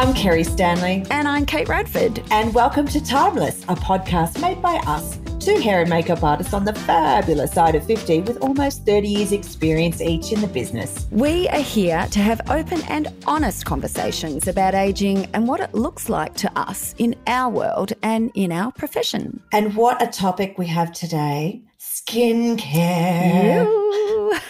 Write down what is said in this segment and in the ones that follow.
I'm Kerrie Stanley. And I'm Kate Radford. And welcome to Timeless, a podcast made by us, two hair and makeup artists on the fabulous side of 50 with almost 30 years' experience each in the business. We are here to have open and honest conversations about aging and what it looks like to us in our world and in our profession. And what a topic we have today skincare.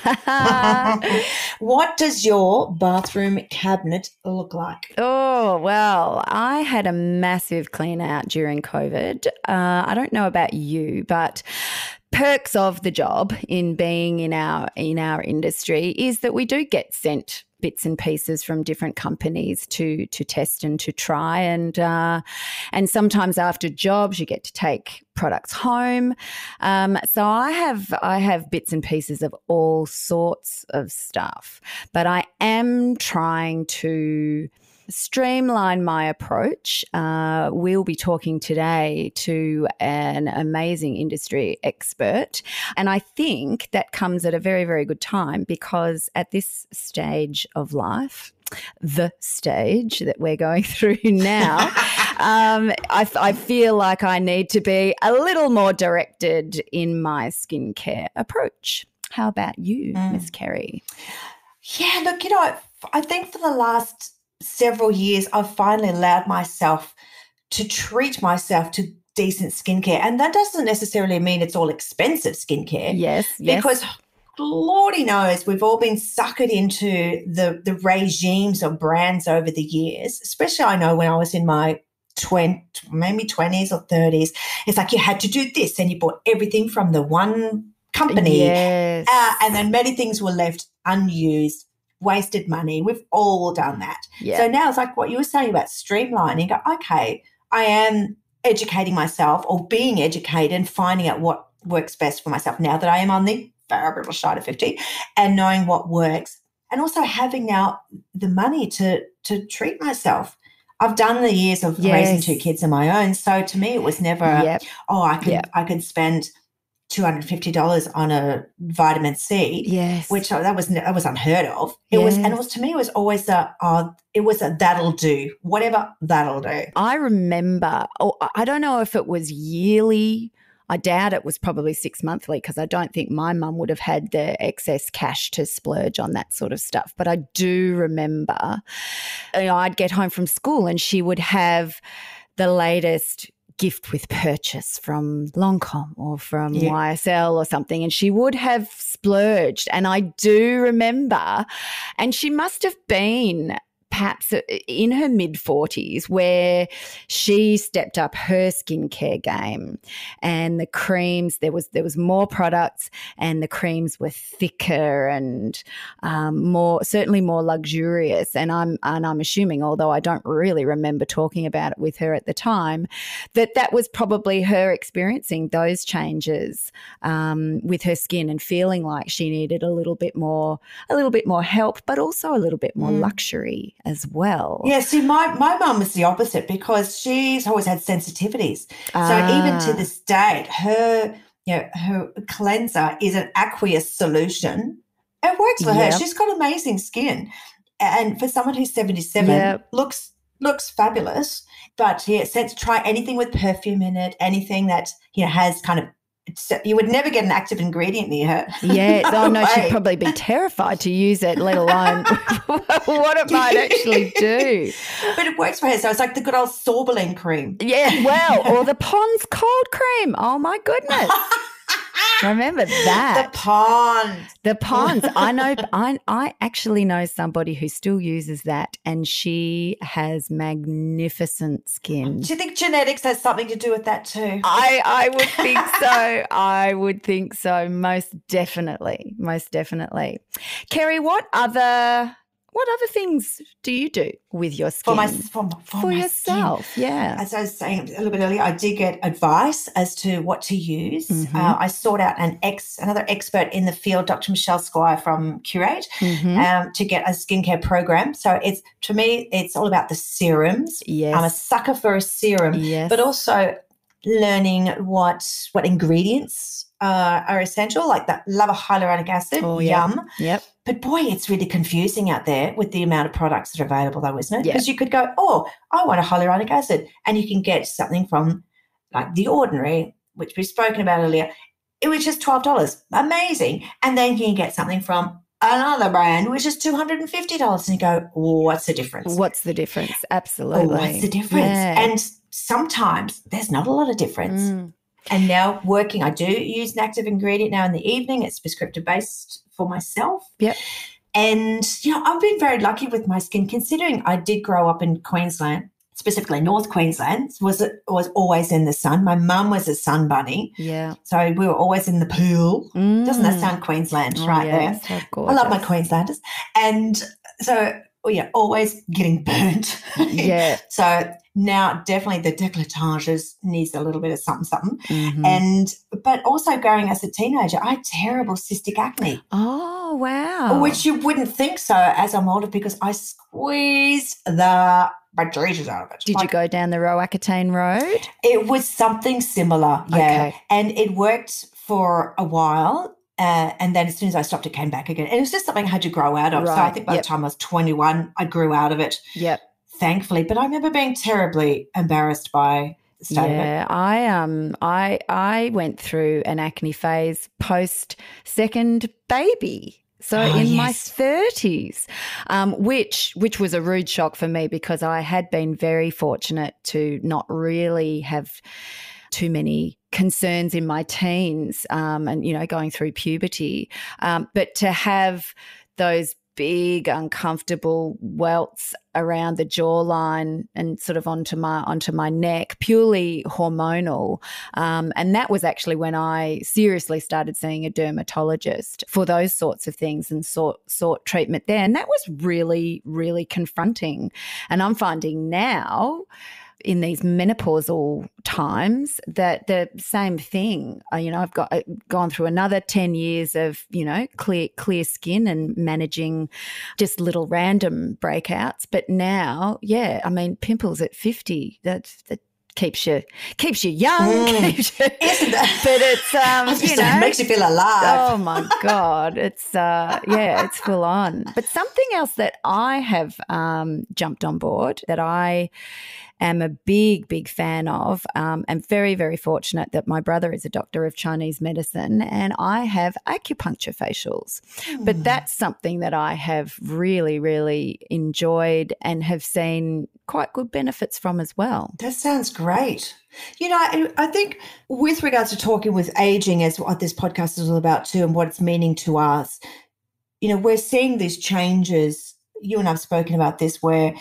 what does your bathroom cabinet look like? Oh, well, I had a massive clean out during COVID. Uh, I don't know about you, but perks of the job in being in our in our industry is that we do get sent bits and pieces from different companies to to test and to try. And uh, and sometimes after jobs you get to take products home. Um, so I have I have bits and pieces of all sorts of stuff but I am trying to streamline my approach. Uh, we'll be talking today to an amazing industry expert. And I think that comes at a very, very good time because at this stage of life, the stage that we're going through now, um, I, I, feel like I need to be a little more directed in my skincare approach. How about you, mm. Miss Kerrie? Yeah, look, you know, I think for the last several years, I've finally allowed myself to treat myself to decent skincare. And that doesn't necessarily mean it's all expensive skincare. Yes. yes. Because Lordy knows we've all been suckered into the, the regimes of brands over the years, especially I know when I was in my 20, maybe 20s or 30s. It's like you had to do this and you bought everything from the one company. Yes. Uh, and then many things were left unused wasted money. We've all done mm. that. Yeah. So now it's like what you were saying about streamlining. Go, okay, I am educating myself or being educated and finding out what works best for myself now that I am on the variable side of 50 and knowing what works. And also having now the money to to treat myself. I've done the years of yes. raising two kids of my own. So to me it was never yep. oh I could yep. I could spend $250 on a vitamin C. Yes. Which that was that was unheard of. It yes. was and it was to me it was always a uh, it was a that'll do. Whatever that'll do. I remember oh, I don't know if it was yearly I doubt it was probably six monthly because I don't think my mum would have had the excess cash to splurge on that sort of stuff. But I do remember, you know, I'd get home from school and she would have the latest gift with purchase from Lancome or from yeah. YSL or something, and she would have splurged. And I do remember, and she must have been perhaps uh, in her mid 40s where she stepped up her skincare game and the creams there was there was more products and the creams were thicker and um, more certainly more luxurious and I'm and I'm assuming although I don't really remember talking about it with her at the time that that was probably her experiencing those changes um, with her skin and feeling like she needed a little bit more a little bit more help but also a little bit more mm. luxury as well. Yeah, see, my, my mum was the opposite because she's always had sensitivities. Ah. So even to ah. this date, her you know, her cleanser is an aqueous solution. It works for yep. her. She's got amazing skin. And for someone who's 77, yep. looks looks fabulous. But yeah, to try anything with perfume in it, anything that you know has kind of you would never get an active ingredient near her. Yeah, no oh no, she'd probably be terrified to use it, let alone what it might actually do. But it works for her. So it's like the good old sorbolene cream. Yeah, well, or the Pond's cold cream. Oh my goodness. Remember that the pond, the ponds. I know. I I actually know somebody who still uses that, and she has magnificent skin. Do you think genetics has something to do with that too? I I would think so. I would think so. Most definitely. Most definitely. Kerrie, what other what other things do you do with your skin? For, my, for, for, for my yourself, skin. yeah. As I was saying a little bit earlier, I did get advice as to what to use. Mm-hmm. Uh, I sought out an ex, another expert in the field, Dr. Michelle Squire from Curate, mm-hmm. um, to get a skincare program. So it's to me, it's all about the serums. Yes. I'm a sucker for a serum, yes. but also learning what what ingredients uh, are essential, like that love a hyaluronic acid. Oh, yeah. Yum. Yep. But boy, it's really confusing out there with the amount of products that are available, though, isn't it? Because you could go, oh, I want a hyaluronic acid, and you can get something from like the ordinary, which we've spoken about earlier. It was just twelve dollars, amazing, and then you can get something from another brand, which is two hundred and fifty dollars, and you go, oh, what's the difference? What's the difference? Absolutely. Oh, what's the difference? Yeah. And sometimes there's not a lot of difference. Mm. And now working, I do use an active ingredient now in the evening. It's prescriptive based for myself. Yep. And, you know, I've been very lucky with my skin considering I did grow up in Queensland, specifically North Queensland, was was always in the sun. My mum was a sun bunny. Yeah. So we were always in the pool. Mm. Doesn't that sound Queensland oh, right yes, there? I love my Queenslanders. And so yeah, always getting burnt. Yeah. so now definitely the décolletage needs a little bit of something, something. Mm-hmm. And but also growing as a teenager, I had terrible cystic acne. Oh wow! Which you wouldn't think so as I'm older because I squeezed the bejesus out of it. Did like, you go down the Roaccutane road? It was something similar, yeah, okay. and it worked for a while. Uh, and then as soon as I stopped, it came back again. And it was just something I had to grow out of. Right. So I think by yep. the time I was 21, I grew out of it. Yep thankfully. But I remember being terribly embarrassed by yeah, I um I I went through an acne phase post second baby. So oh, in yes. my thirties, um, which which was a rude shock for me because I had been very fortunate to not really have too many concerns in my teens, um, and you know going through puberty, um, but to have those big uncomfortable welts around the jawline and sort of onto my onto my neck purely hormonal. Um, and that was actually when i seriously started seeing a dermatologist for those sorts of things and sought sought treatment there. And that was really really confronting. And i'm finding now in these menopausal times that the same thing uh, you know i've got uh, gone through another 10 years of you know clear clear skin and managing just little random breakouts. But now yeah i mean pimples at 50 that that keeps you keeps you young mm. keeps you, but it's um you know it makes you feel alive. oh my god it's uh yeah it's full on. But something else that i have um jumped on board that i am a big, big fan of. Um, I'm very, very fortunate that my brother is a doctor of Chinese medicine and I have acupuncture facials. Mm. But hmm. that's something that I have really, really enjoyed and have seen quite good benefits from as well. That sounds great. You know, I, I think with regards to talking with aging, as what this podcast is all about too, and what it's meaning to us, you know, we're seeing these changes. You and I've spoken about this where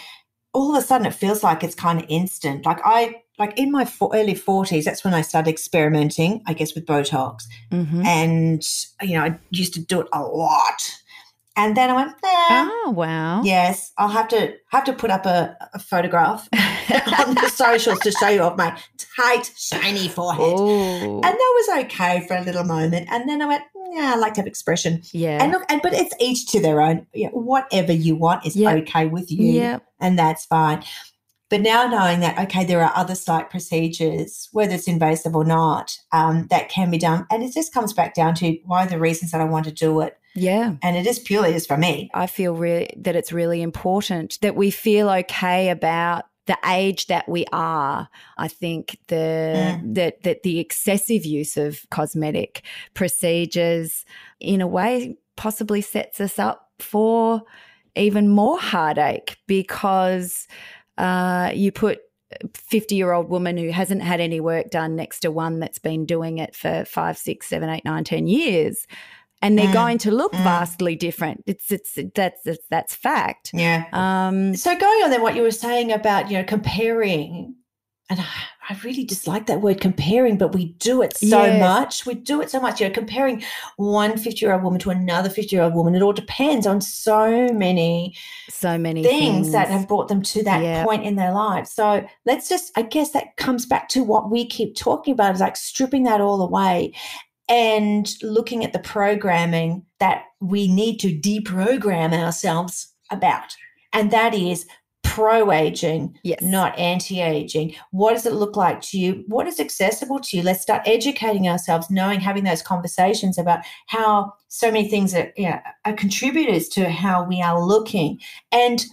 all of a sudden it feels like it's kind of instant. Like I like in my early 40s that's when i started experimenting i guess with botox mm-hmm. and you know i used to do it a lot and then i went there oh wow yes i'll have to have to put up a, a photograph on the socials to show you of my tight shiny forehead Ooh. and that was okay for a little moment and then i went yeah, I like to have expression. Yeah. And look, and but it's each to their own. Yeah, whatever you want is yep. okay with you. Yeah. And that's fine. But now knowing that, okay, there are other slight procedures, whether it's invasive or not, um, that can be done. And it just comes back down to why the reasons that I want to do it. Yeah. And it is purely just for me. I feel really that it's really important that we feel okay about the age that we are, I think the that that the excessive use of cosmetic procedures in a way possibly sets us up for even more heartache because uh, you put 50 year old woman who hasn't had any work done next to one that's been doing it for five, six, seven, eight, nine, ten years and they're mm. going to look mm. vastly different. It's it's that's it's, that's fact. Yeah. Um, so going on then, what you were saying about you know comparing, and I, I really dislike that word comparing, but we do it so yes. much. We do it so much. You know, comparing one 50 year old woman to another 50 year old woman. It all depends on so many, so many things, things. that have brought them to that yep. point in their lives. So let's just, I guess that comes back to what we keep talking about is like stripping that all away and looking at the programming that we need to deprogram ourselves about. And that is pro aging, yes. not anti aging. What does it look like to you? What is accessible to you? Let's start educating ourselves, knowing, having those conversations about how so many things are, you know, are contributors to how we are looking and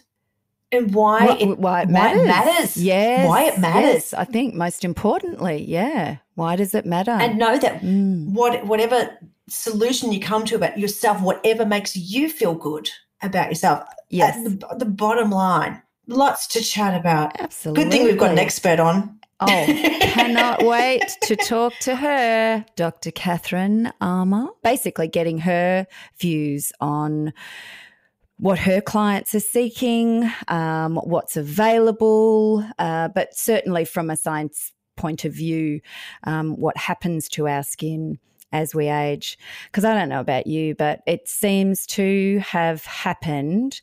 and why what, it, why it matters. Why it matters. Yes. Why it matters. Yes, I think most importantly, yeah. Why does it matter? And know that mm. what whatever solution you come to about yourself, whatever makes you feel good about yourself. Yes. The, the, bottom line, lots to chat about. Absolutely. Good thing we've got an expert on. Oh, cannot wait to talk to her, Dr. Katherine Armour. Basically, getting her views on what her clients are seeking, um, what's available, uh, but certainly from a science point of view, um, what happens to our skin as we age. Because I don't know about you, but it seems to have happened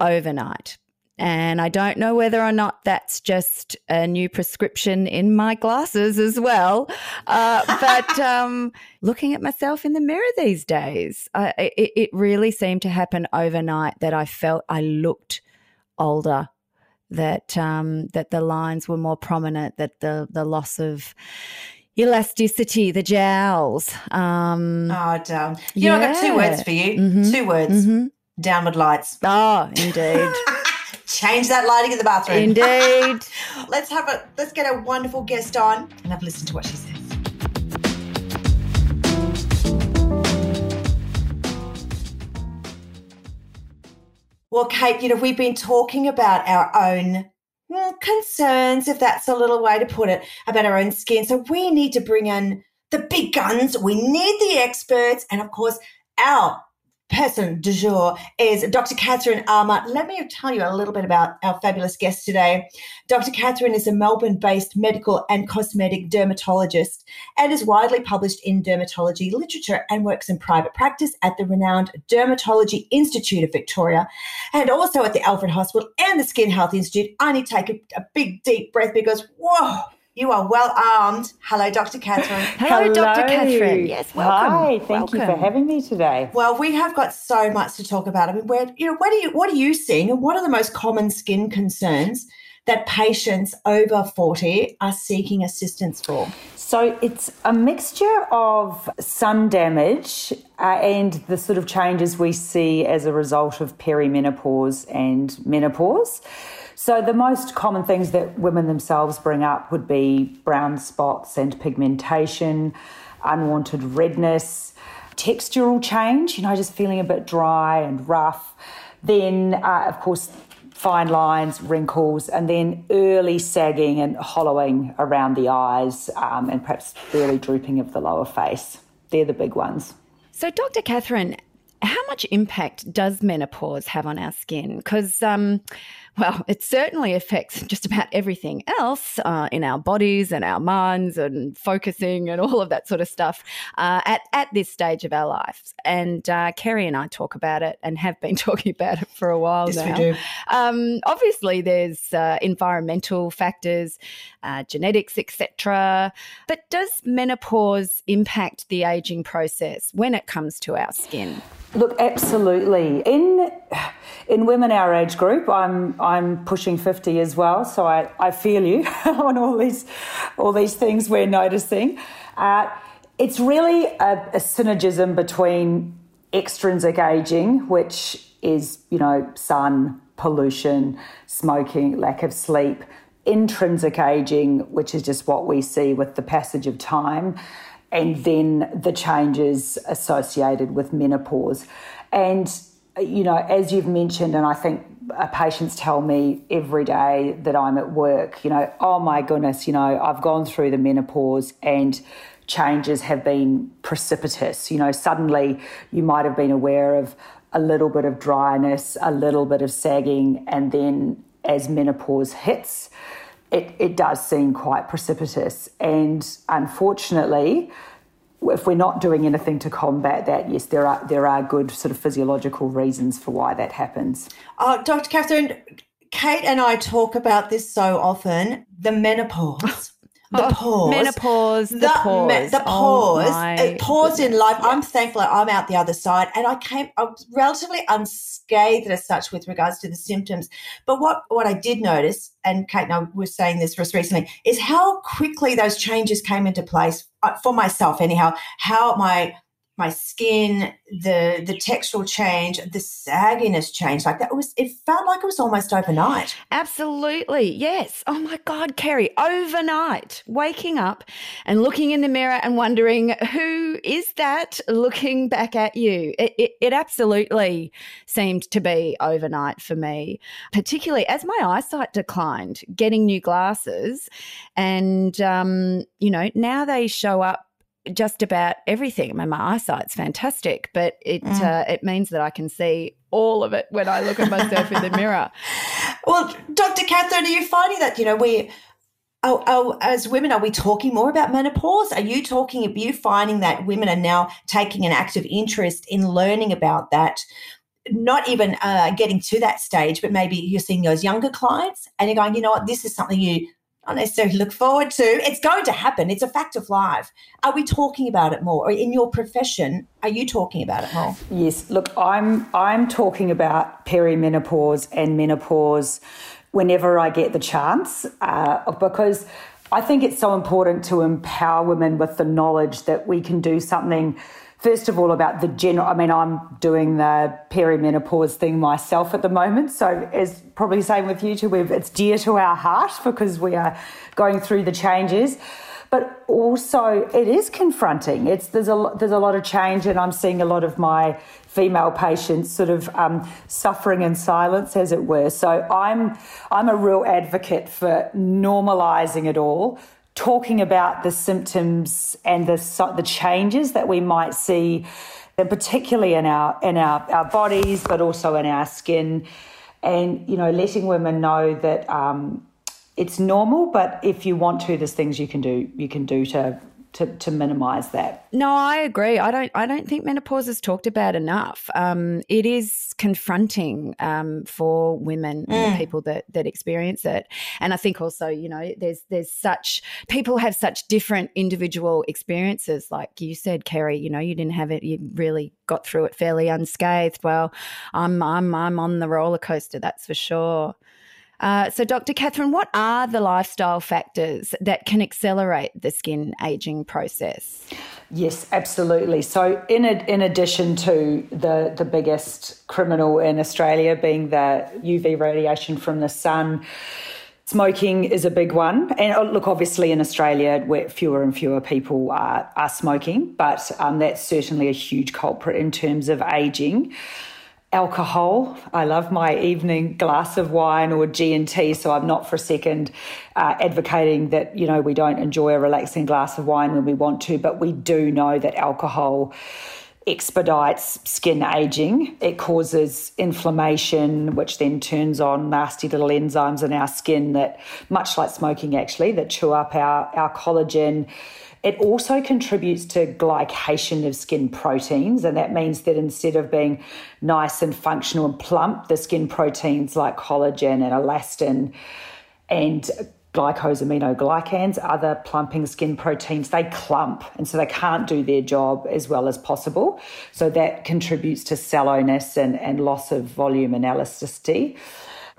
overnight. And I don't know whether or not that's just a new prescription in my glasses as well. Uh, but um, looking at myself in the mirror these days, uh, it, it really seemed to happen overnight that I felt I looked older that um, that the lines were more prominent, that the the loss of elasticity, the jowls. Um, oh, damn! You yeah. know, I've got two words for you. Mm-hmm. Two words: mm-hmm. downward lights. Oh, indeed. Change that lighting in the bathroom. Indeed. let's have a let's get a wonderful guest on and have a listen to what she says. Well, Kate, you know, we've been talking about our own well, concerns, if that's a little way to put it, about our own skin. So we need to bring in the big guns. We need the experts. And of course, our person du jour is Dr. Katherine Armour. Let me tell you a little bit about our fabulous guest today. Dr. Katherine is a Melbourne based medical and cosmetic dermatologist and is widely published in dermatology literature and works in private practice at the renowned Dermatology Institute of Victoria and also at the Alfred Hospital and the Skin Health Institute. I need to take a, a big, deep breath because, whoa you are well armed. Hello, Dr. Katherine. Hello, Hello, Dr. Katherine. Yes, welcome. Hi, thank welcome. you for having me today. Well, we have got so much to talk about. I mean, where you know, what are you what are you seeing, and what are the most common skin concerns that patients over forty are seeking assistance for? So it's a mixture of sun damage uh, and the sort of changes we see as a result of perimenopause and menopause. So, the most common things that women themselves bring up would be brown spots and pigmentation, unwanted redness, textural change, you know, just feeling a bit dry and rough. Then, uh, of course, fine lines, wrinkles, and then early sagging and hollowing around the eyes, um, and perhaps early drooping of the lower face. They're the big ones. So, Dr. Katherine, how much impact does menopause have on our skin? Because, um, well, it certainly affects just about everything else uh, in our bodies and our minds and focusing and all of that sort of stuff uh, at, at this stage of our lives. And uh, Kerrie and I talk about it and have been talking about it for a while yes, now. We do. Um, obviously, there's uh, environmental factors, uh, genetics, etc. But does menopause impact the aging process when it comes to our skin? Look, absolutely. In in women our age group, I'm I'm pushing fifty as well, so I, I feel you on all these all these things we're noticing. Uh, it's really a, a synergism between extrinsic aging, which is you know sun, pollution, smoking, lack of sleep, intrinsic aging, which is just what we see with the passage of time and then the changes associated with menopause. And, you know, as you've mentioned, and I think Uh, patients tell me every day that I'm at work, you know, oh my goodness, you know, I've gone through the menopause and changes have been precipitous. You know, suddenly you might have been aware of a little bit of dryness, a little bit of sagging, and then as menopause hits, it, it does seem quite precipitous. And unfortunately, if we're not doing anything to combat that, yes, there are there are good sort of physiological reasons for why that happens. Uh, Dr. Katherine, Kate and I talk about this so often. The menopause. the oh, pause, menopause, the, the pause, me- the pause, oh, pause in life. Yeah. I'm thankful I'm out the other side, and I came. I was relatively unscathed as such with regards to the symptoms. But what what I did notice, and Kate and I were saying this for us recently, is how quickly those changes came into place Uh, for myself. Anyhow, how my my skin, the the textural change, the sagginess change. Like that was it felt like it was almost overnight. Absolutely. Yes. Oh my God, Kerrie, overnight, waking up and looking in the mirror and wondering who is that looking back at you. It, it, it absolutely seemed to be overnight for me, particularly as my eyesight declined, getting new glasses. And, um, you know, now they show up just about everything. I mean, my eyesight's fantastic, but it mm. uh, it means that I can see all of it when I look at myself in the mirror. Well, Dr. Katherine, are you finding that you know we? Oh, oh, as women, are we talking more about menopause? Are you talking? Are you finding that women are now taking an active interest in learning about that? Not even uh, getting to that stage, but maybe you're seeing those younger clients and you're going, you know what, this is something you not necessarily look forward to. It's going to happen. It's a fact of life. Are we talking about it more? Or in your profession, are you talking about it more? Yes. Look, I'm I'm talking about perimenopause and menopause whenever I get the chance, uh, because I think it's so important to empower women with the knowledge that we can do something first of all about the general i mean i'm doing the perimenopause thing myself at the moment. So as probably the same with you too it's dear to our heart because we are going through the changes. But also it is confronting. It's there's a there's a lot of change and i'm seeing a lot of my female patients sort of um, suffering in silence as it were. So i'm i'm a real advocate for normalizing it all talking about the symptoms and the the changes that we might see, and particularly in our in our, our bodies, but also in our skin, and you know, letting women know that um, it's normal. But if you want to, there's things you can do you can do to to, to minimize that. No, I agree. I don't. I don't think menopause is talked about enough. Um, it is confronting um, for women mm. and people that that experience it, and I think also, you know, there's there's such people have such different individual experiences. Like you said, Kerrie, you know, you didn't have it. You really got through it fairly unscathed. Well, I'm I'm I'm on the roller coaster. That's for sure. Uh, so, Dr. Katherine, what are the lifestyle factors that can accelerate the skin aging process? Yes, absolutely. So, in a, in addition to the the biggest criminal in Australia being the UV radiation from the sun. Smoking is a big one. And oh, look, obviously in Australia, where fewer and fewer people are, are smoking, but um, that's certainly a huge culprit in terms of aging alcohol. I love my evening glass of wine or G&T, so I'm not for a second uh, advocating that, you know, we don't enjoy a relaxing glass of wine when we want to, but we do know that alcohol expedites skin aging. It causes inflammation, which then turns on nasty little enzymes in our skin that, much like smoking actually, that chew up our, our collagen it also contributes to glycation of skin proteins, and that means that instead of being nice and functional and plump, the skin proteins like collagen and elastin and glycosaminoglycans, other plumping skin proteins, they clump and so they can't do their job as well as possible. So that contributes to sallowness and, and loss of volume and elasticity.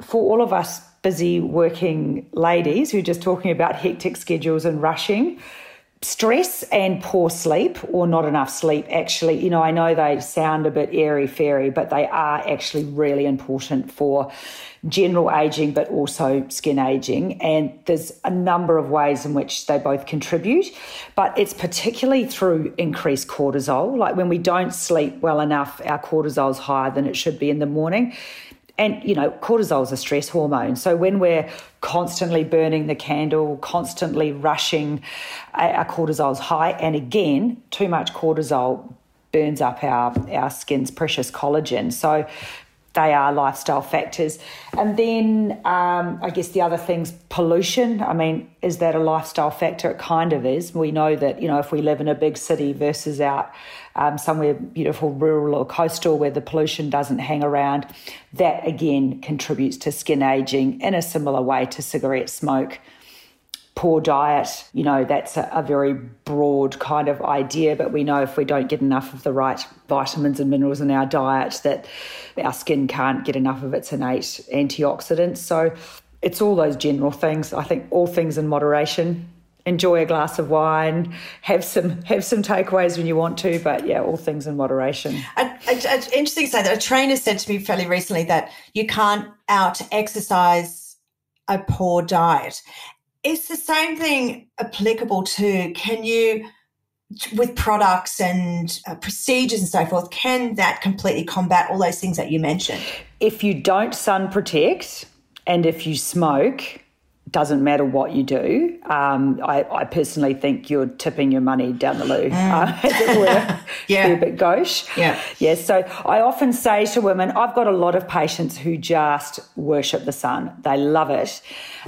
For all of us busy working ladies who are just talking about hectic schedules and rushing, stress and poor sleep or not enough sleep actually. You know i know they sound a bit airy fairy but they are actually really important for general aging but also skin aging. And there's a number of ways in which they both contribute but it's particularly through increased cortisol. Like when we don't sleep well enough our cortisol is higher than it should be in the morning and you know cortisol is a stress hormone. So when we're constantly burning the candle constantly rushing our cortisol is high. And again too much cortisol burns up our our skin's precious collagen. So they are lifestyle factors. And then um, I guess the other things, pollution. I mean, is that a lifestyle factor? It kind of is. We know that, you know, if we live in a big city versus out um, somewhere beautiful, rural or coastal where the pollution doesn't hang around, that again contributes to skin aging in a similar way to cigarette smoke. Poor diet, you know, that's a, a, very broad kind of idea, but we know if we don't get enough of the right vitamins and minerals in our diet, that our skin can't get enough of its innate antioxidants. So it's all those general things. I think all things in moderation. Enjoy a glass of wine, have some have some takeaways when you want to, but yeah, all things in moderation. It's interesting to say that a trainer said to me fairly recently that you can't out exercise a poor diet is the same thing applicable to can you with products and uh, procedures and so forth can that completely combat all those things that you mentioned? If you don't sun protect and if you smoke doesn't matter what you do. Um, I, I, personally think you're tipping your money down the loo, mm. uh, as it were. yeah. a bit gauche. Yeah. Yeah. So I often say to women, I've got a lot of patients who just worship the sun. They love it.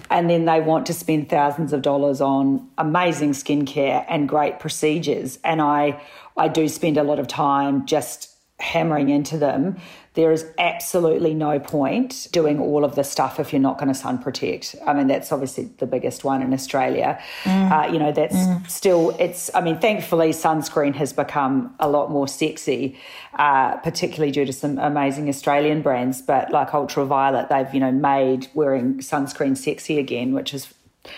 And then they want to spend thousands of dollars on amazing skincare and great procedures. And I, I do spend a lot of time just hammering into them there is absolutely no point doing all of this stuff if you're not going to sun protect. I mean, that's obviously the biggest one in Australia. Mm. Uh, you know, that's mm. still, it's, I mean, thankfully, sunscreen has become a lot more sexy, uh, particularly due to some amazing Australian brands. But like Ultra Violette, they've, you know, made wearing sunscreen sexy again, which is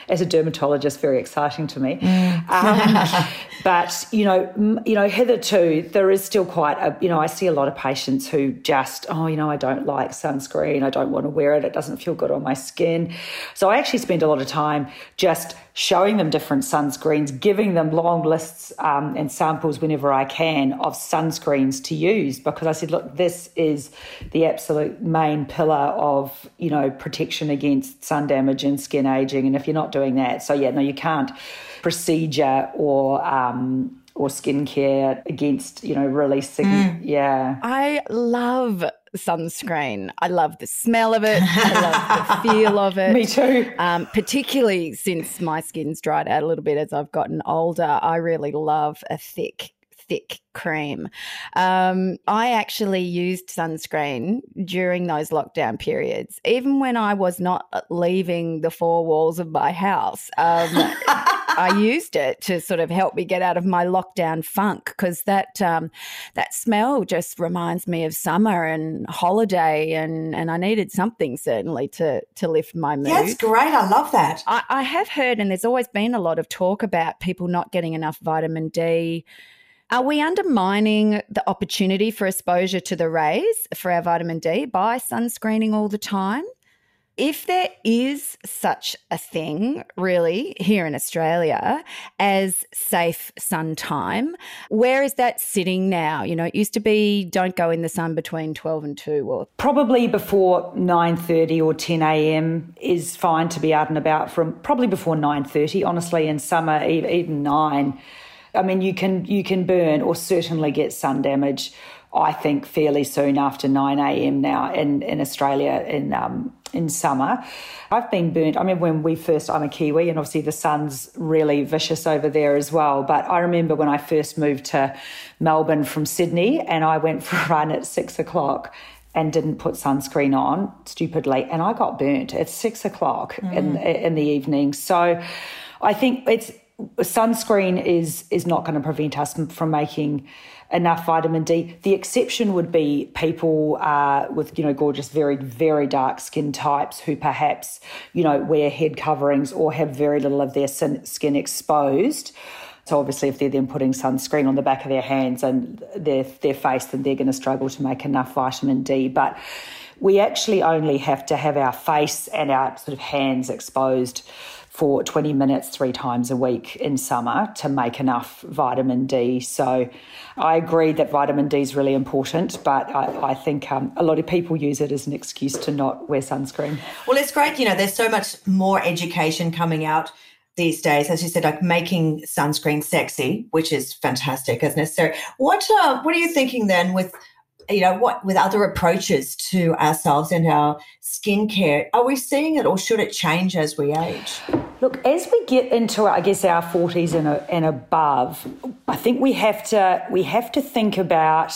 as a dermatologist, very exciting to me. Mm. Um, but you know, you know, hitherto there is still quite a. You know, I see a lot of patients who just, oh, you know, I don't like sunscreen. I don't want to wear it. It doesn't feel good on my skin. So I actually spend a lot of time just showing them different sunscreens, giving them long lists um, and samples whenever I can of sunscreens to use because I said, look, this is the absolute main pillar of, you know, protection against sun damage and skin aging. And if you're not doing that, so yeah, no, you can't procedure or, um, or skincare against, you know, releasing. Mm. Yeah. I love sunscreen. I love the smell of it. I love the feel of it. Me too. Um, particularly since my skin's dried out a little bit as I've gotten older, I really love a thick thick cream. Um, I actually used sunscreen during those lockdown periods, even when I was not leaving the four walls of my house. Um, I used it to sort of help me get out of my lockdown funk because that um, that smell just reminds me of summer and holiday, and and I needed something certainly to to lift my mood. That's great. I love that. I, I have heard, and there's always been a lot of talk about people not getting enough vitamin D. Are we undermining the opportunity for exposure to the rays for our vitamin D by sunscreening all the time? if there is such a thing, really, here in Australia as safe sun time, where is that sitting now? You know, it used to be don't go in the sun between 12 and 2 or probably before 9:30 or 10 a.m. is fine to be out and about from probably before 9:30 honestly in summer even 9 I mean you can you can burn or certainly get sun damage I think fairly soon after 9 a.m. now in, in Australia in um, in summer. I've been burnt. I remember when we first, I'm a Kiwi, and obviously the sun's really vicious over there as well. But I remember when I first moved to Melbourne from Sydney and I went for a run at six o'clock and didn't put sunscreen on stupidly, and I got burnt at six o'clock mm. in, in the evening. So I think it's sunscreen is is not going to prevent us from making enough vitamin D. The exception would be people uh, with, you know, gorgeous, very, very dark skin types who perhaps, you know, wear head coverings or have very little of their skin exposed. So obviously, if they're then putting sunscreen on the back of their hands and their their face, then they're going to struggle to make enough vitamin D. But we actually only have to have our face and our sort of hands exposed for 20 minutes three times a week in summer to make enough vitamin D. So I agree that vitamin D is really important, but I, I think um, a lot of people use it as an excuse to not wear sunscreen. Well, it's great. You know, there's so much more education coming out these days, as you said, like making sunscreen sexy, which is fantastic as necessary. What uh, what are you thinking then with you know what with other approaches to ourselves and our skincare? Are we seeing it, or should it change as we age? Look, as we get into, I guess, our forties and, and above, I think we have to we have to think about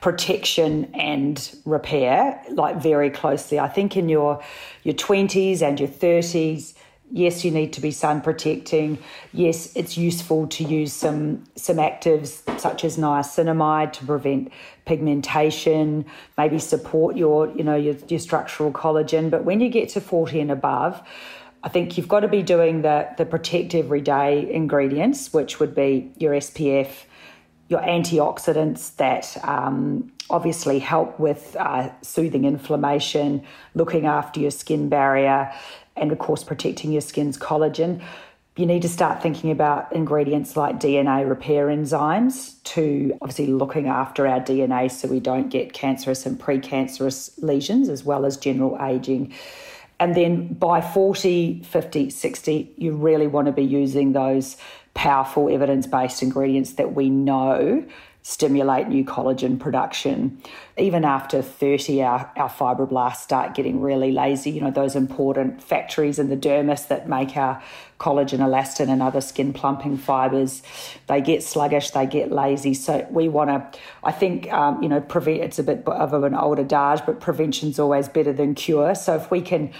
protection and repair like very closely. I think in your your twenties and your thirties, Yes, you need to be sun protecting. Yes, it's useful to use some some actives such as niacinamide to prevent pigmentation, maybe support your, you know, your, your structural collagen. But when you get to 40 and above, I think you've got to be doing the, the protect everyday ingredients, which would be your SPF, your antioxidants that um, obviously help with uh, soothing inflammation, looking after your skin barrier, and of course, protecting your skin's collagen. You need to start thinking about ingredients like DNA repair enzymes to obviously looking after our DNA so we don't get cancerous and precancerous lesions as well as general aging. And then by 40, 50, 60, you really want to be using those powerful evidence based ingredients that we know stimulate new collagen production. Even after 30, our, our fibroblasts start getting really lazy. You know, those important factories in the dermis that make our collagen, elastin, and other skin plumping fibers, they get sluggish, they get lazy. So we want to, I think, um, you know, prevent, it's a bit of an old adage, but prevention's always better than cure. So if we can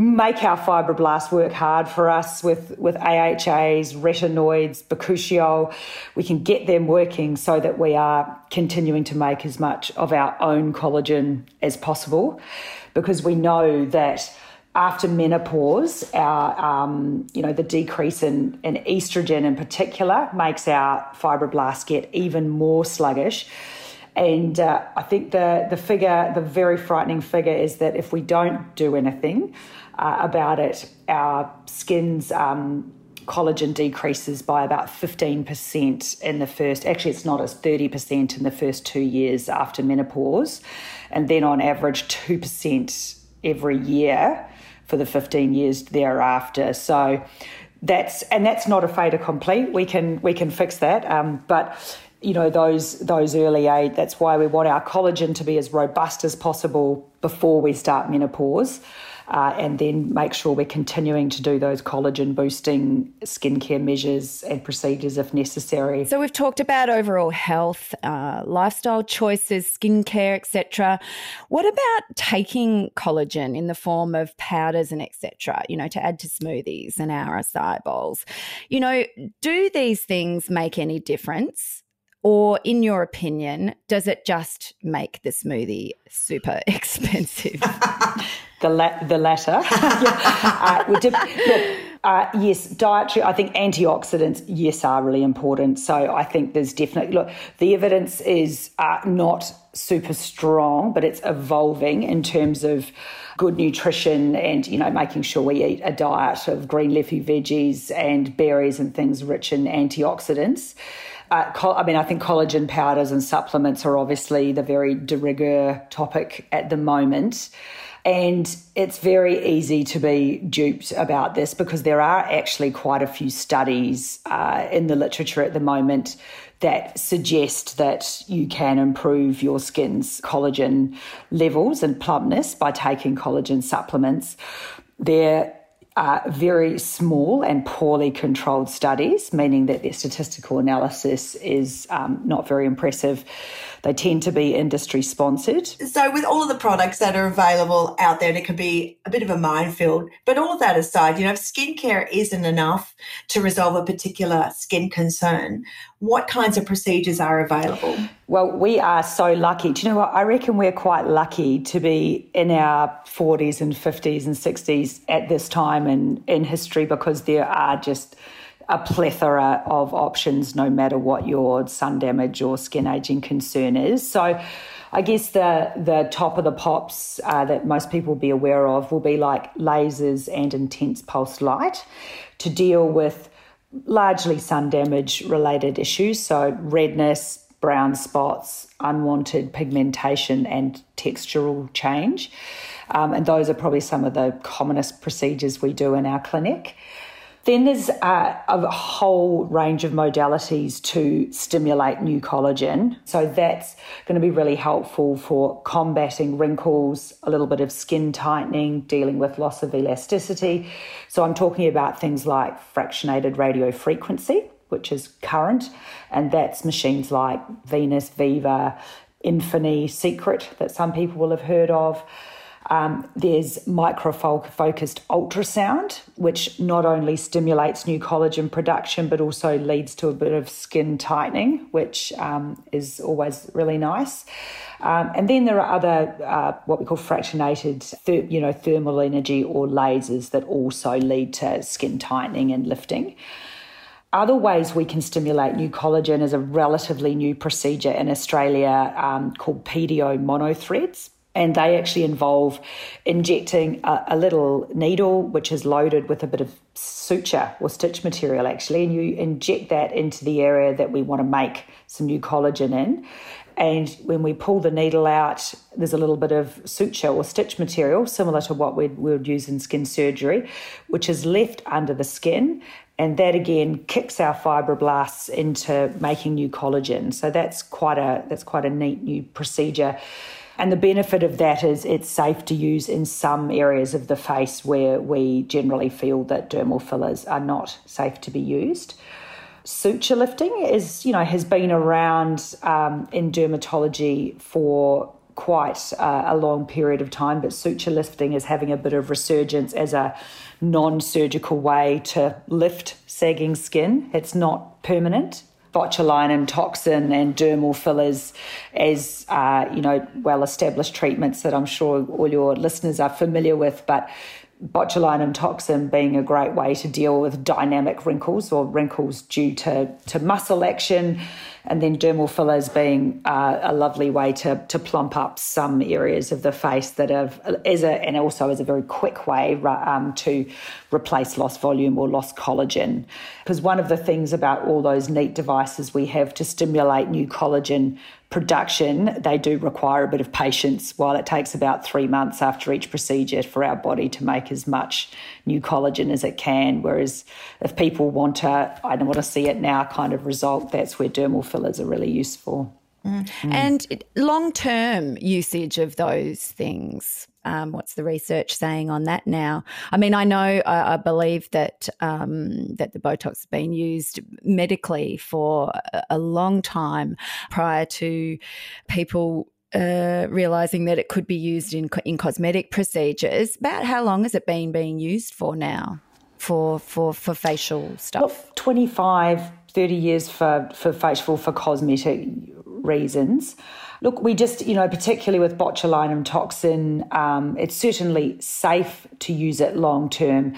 make our fibroblasts work hard for us with, with AHAs, retinoids, bakuchiol. We can get them working so that we are continuing to make as much of our own collagen as possible because we know that after menopause, our um, you know the decrease in, in estrogen in particular makes our fibroblasts get even more sluggish. And uh, I think the the figure, the very frightening figure, is that if we don't do anything, uh, about it, our skin's um, collagen decreases by about 15% in the first, actually, it's not as 30% in the first two years after menopause, and then on average, 2% every year for the 15 years thereafter. So that's, and that's not a fait accompli. We can, we can fix that. Um, but you know those those early age that's why we want our collagen to be as robust as possible before we start menopause uh, and then make sure we're continuing to do those collagen boosting skincare measures and procedures if necessary. So we've talked about overall health, uh, lifestyle choices, skincare, etc. What about taking collagen in the form of powders and etc. You know, to add to smoothies and our acai bowls. You know, do these things make any difference? Or, in your opinion, does it just make the smoothie super expensive? the, la- the latter. uh, look, uh, yes, dietary, I think antioxidants, yes, are really important. So I think there's definitely, look, the evidence is uh, not super strong, but it's evolving in terms of good nutrition and, you know, making sure we eat a diet of green leafy veggies and berries and things rich in antioxidants. Uh, I mean, I think collagen powders and supplements are obviously the very de rigueur topic at the moment. And it's very easy to be duped about this because there are actually quite a few studies uh, in the literature at the moment that suggest that you can improve your skin's collagen levels and plumpness by taking collagen supplements. There uh, very small and poorly controlled studies, meaning that their statistical analysis is um, not very impressive. They tend to be industry sponsored. So, with all of the products that are available out there, it can be a bit of a minefield. But all that aside, you know, if skincare isn't enough to resolve a particular skin concern, what kinds of procedures are available? Well, we are so lucky. Do you know what? I reckon we're quite lucky to be in our 40s and 50s and 60s at this time in, in history because there are just a plethora of options no matter what your sun damage or skin aging concern is. So, I guess the the top of the pops uh, that most people will be aware of will be like lasers and intense pulse light to deal with largely sun damage related issues, so redness, brown spots, unwanted pigmentation, and textural change. Um, and those are probably some of the commonest procedures we do in our clinic. Then there's a whole range of modalities to stimulate new collagen. So that's going to be really helpful for combating wrinkles, a little bit of skin tightening, dealing with loss of elasticity. So I'm talking about things like fractionated radio frequency, which is current, and that's machines like Venus, Viva, Infini, Secret that some people will have heard of. Um, there's micro-focused ultrasound, which not only stimulates new collagen production but also leads to a bit of skin tightening, which um, is always really nice. Um, and then there are other uh, what we call fractionated, ther- you know, thermal energy or lasers that also lead to skin tightening and lifting. Other ways we can stimulate new collagen is a relatively new procedure in Australia um, called PDO monothreads. And they actually involve injecting a, a, little needle, which is loaded with a bit of suture or stitch material, actually, and you inject that into the area that we want to make some new collagen in. And when we pull the needle out, there's a little bit of suture or stitch material, similar to what we'd, we would use in skin surgery, which is left under the skin. And that again kicks our fibroblasts into making new collagen. So that's quite a that's quite a neat new procedure. And the benefit of that is it's safe to use in some areas of the face where we generally feel that dermal fillers are not safe to be used suture lifting is, you know, has been around um, in dermatology for quite uh, a long period of time, but suture lifting is having a bit of resurgence as a non surgical way to lift sagging skin. It's not permanent. Botulinum toxin and dermal fillers as uh, you know well established treatments that I'm sure all your listeners are familiar with, but botulinum toxin being a great way to deal with dynamic wrinkles or wrinkles due to, to muscle action, and then dermal fillers being uh, a lovely way to, to plump up some areas of the face that have, as a, and also as a very quick way um, to replace lost volume or lost collagen. Because one of the things about all those neat devices we have to stimulate new collagen production, they do require a bit of patience. While it takes about three months after each procedure for our body to make as much new collagen as it can. Whereas if people want a, I don't want to see it now kind of result, that's where dermal fillers are really useful. Mm. Mm. And long term usage of those things. Um, what's the research saying on that now? I mean, I know, I, I believe that um, that the Botox has been used medically for a, long time prior to people uh, realizing that it could be used in in cosmetic procedures. About how long has it been being used for now? For for for facial stuff, well, 25, 30 years for for facial for cosmetic reasons. Look, we just, you know, particularly with botulinum toxin, um, it's certainly safe to use it long term,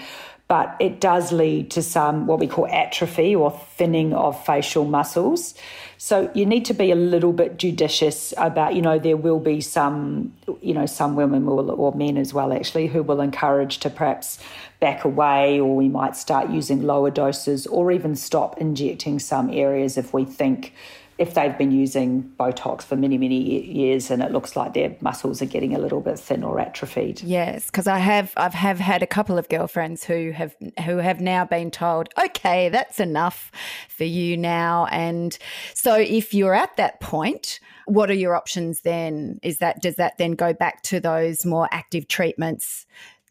but it does lead to some what we call atrophy or thinning of facial muscles. So you need to be a little bit judicious about, you know, there will be some, you know, some women will, or men as well, actually, who will encourage to perhaps back away, or we might start using lower doses, or even stop injecting some areas if we think if they've been using Botox for many, many years and it looks like their muscles are getting a little bit thin or atrophied. Yes, because I have I've have had a couple of girlfriends who have who have now been told, okay, that's enough for you now. And so if you're at that point, what are your options then? Is that does that then go back to those more active treatments,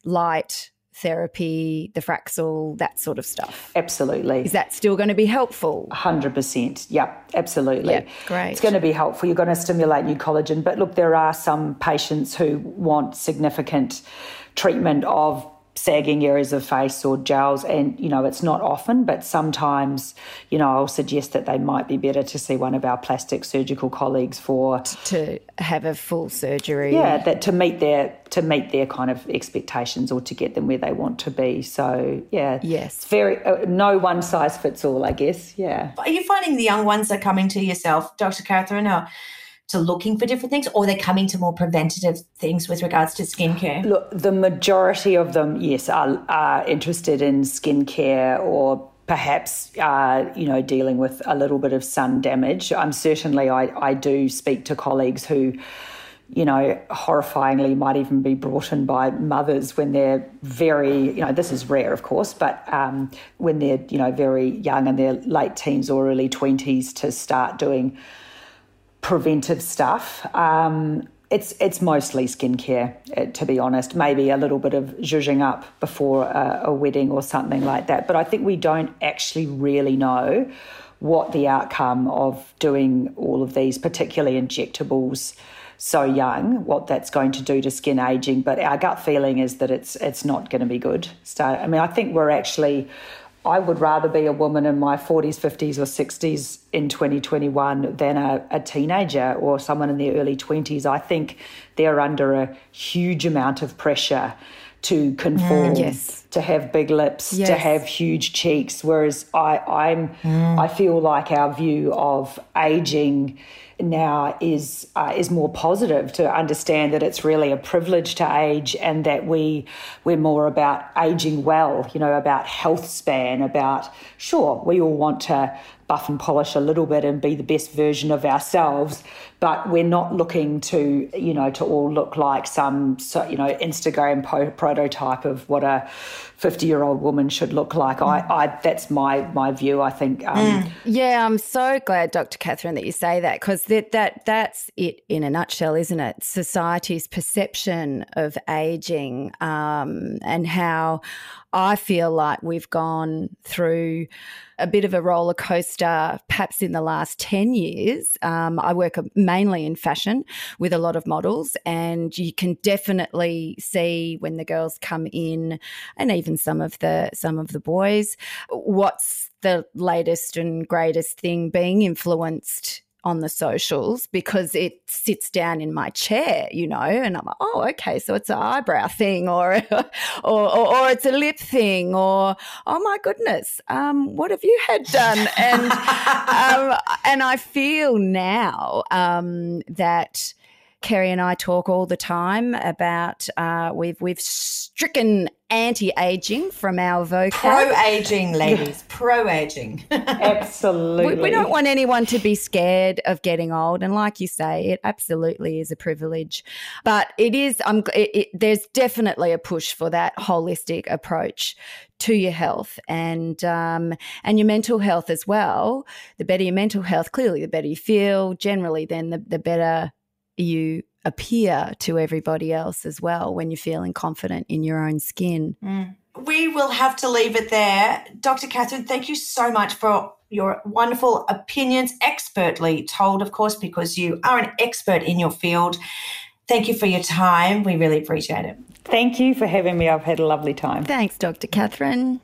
light, therapy, the Fraxel, that sort of stuff. Absolutely. Is that still going to be helpful? 100%. Yep, absolutely. Yep, great. It's going to be helpful. You're going to stimulate new collagen. But look, there are some patients who want significant treatment of sagging areas of face or jowls and you know it's not often but sometimes you know I'll suggest that they might be better to see one of our plastic surgical colleagues for to have a full surgery. Yeah that to meet their to meet their kind of expectations or to get them where they want to be. So yeah. Yes. It's very uh, no one size fits all I guess. Yeah. Are you finding the young ones are coming to yourself Dr. Katherine or to looking for different things or they're coming to more preventative things with regards to skincare? Look, the majority of them, yes, are, are interested in skincare or perhaps uh, you know dealing with a little bit of sun damage. I'm certainly I, I do speak to colleagues who you know, horrifyingly might even be brought in by mothers when they're very, you know, this is rare, of course, but um, when they're, you know, very young in their late teens or early 20s to start doing preventive stuff. Um, it's it's mostly skincare, uh, to be honest. Maybe a little bit of zhuzhing up before a, a wedding or something like that. But I think we don't actually really know what the outcome of doing all of these, particularly injectables, so young, what that's going to do to skin aging. But our gut feeling is that it's it's not going to be good. So I mean, I think we're actually. I would rather be a woman in my 40s, 50s, or 60s in 2021 than a, a teenager or someone in their early 20s. I think they're under a huge amount of pressure to conform, mm, yes. to have big lips, yes. to have huge cheeks. Whereas I, I'm, mm. I feel like our view of aging now is uh, is more positive to understand that it's really a privilege to age and that we we're more about aging well you know about health span about sure we all want to buff and polish a little bit and be the best version of ourselves but we're not looking to you know to all look like some you know instagram po- prototype of what a 50 year old woman should look like mm. I, I that's my my view i think um, mm. yeah i'm so glad dr katherine that you say that because that, that that's it in a nutshell isn't it society's perception of aging um, and how I feel like we've gone through a bit of a roller coaster, perhaps in the last 10 years. Um, I work mainly in fashion with a lot of models, and you can definitely see when the girls come in, and even some of the some of the boys, what's the latest and greatest thing being influenced on the socials because it sits down in my chair, you know, and I'm like, oh, okay, so it's an eyebrow thing, or or, or, or it's a lip thing, or oh my goodness, um, what have you had done? And um, and I feel now um, that. Kerrie and I talk all the time about uh, we've we've stricken anti-aging from our vocab. Pro-aging, ladies. Pro-aging. absolutely. We, we, don't want anyone to be scared of getting old, and like you say, it absolutely is a privilege. But it is. Um, it, it, there's definitely a push for that holistic approach to your health and um, and your mental health as well. The better your mental health, clearly, the better you feel. Generally, then the the better you appear to everybody else as well when you're feeling confident in your own skin. Mm. We will have to leave it there. Dr. Katherine, thank you so much for your wonderful opinions, expertly told, of course, because you are an expert in your field. Thank you for your time. We really appreciate it. Thank you for having me. I've had a lovely time. Thanks, Dr. Katherine.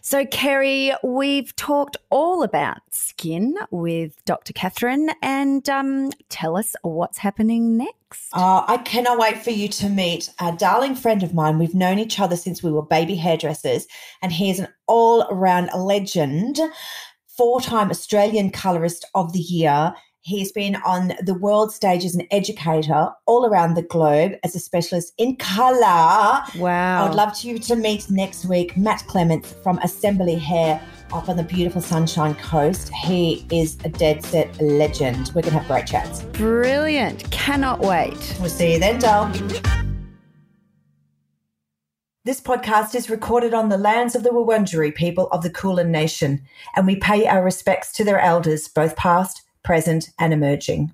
So, Kerrie, we've talked all about skin with Dr. Katherine, and um, tell us what's happening next. Oh, I cannot wait for you to meet a darling friend of mine. We've known each other since we were baby hairdressers, and he's an all around legend, four time Australian Colorist of the Year He's been on the world stage as an educator all around the globe as a specialist in colour. Wow. I'd love you to meet next week Matt Clements from Assembly Hair up on the beautiful Sunshine Coast. He is a dead set legend. We're going to have great chats. Brilliant. Cannot wait. We'll see you then, doll. This podcast is recorded on the lands of the Wurundjeri people of the Kulin Nation, and we pay our respects to their elders, both past present, and emerging.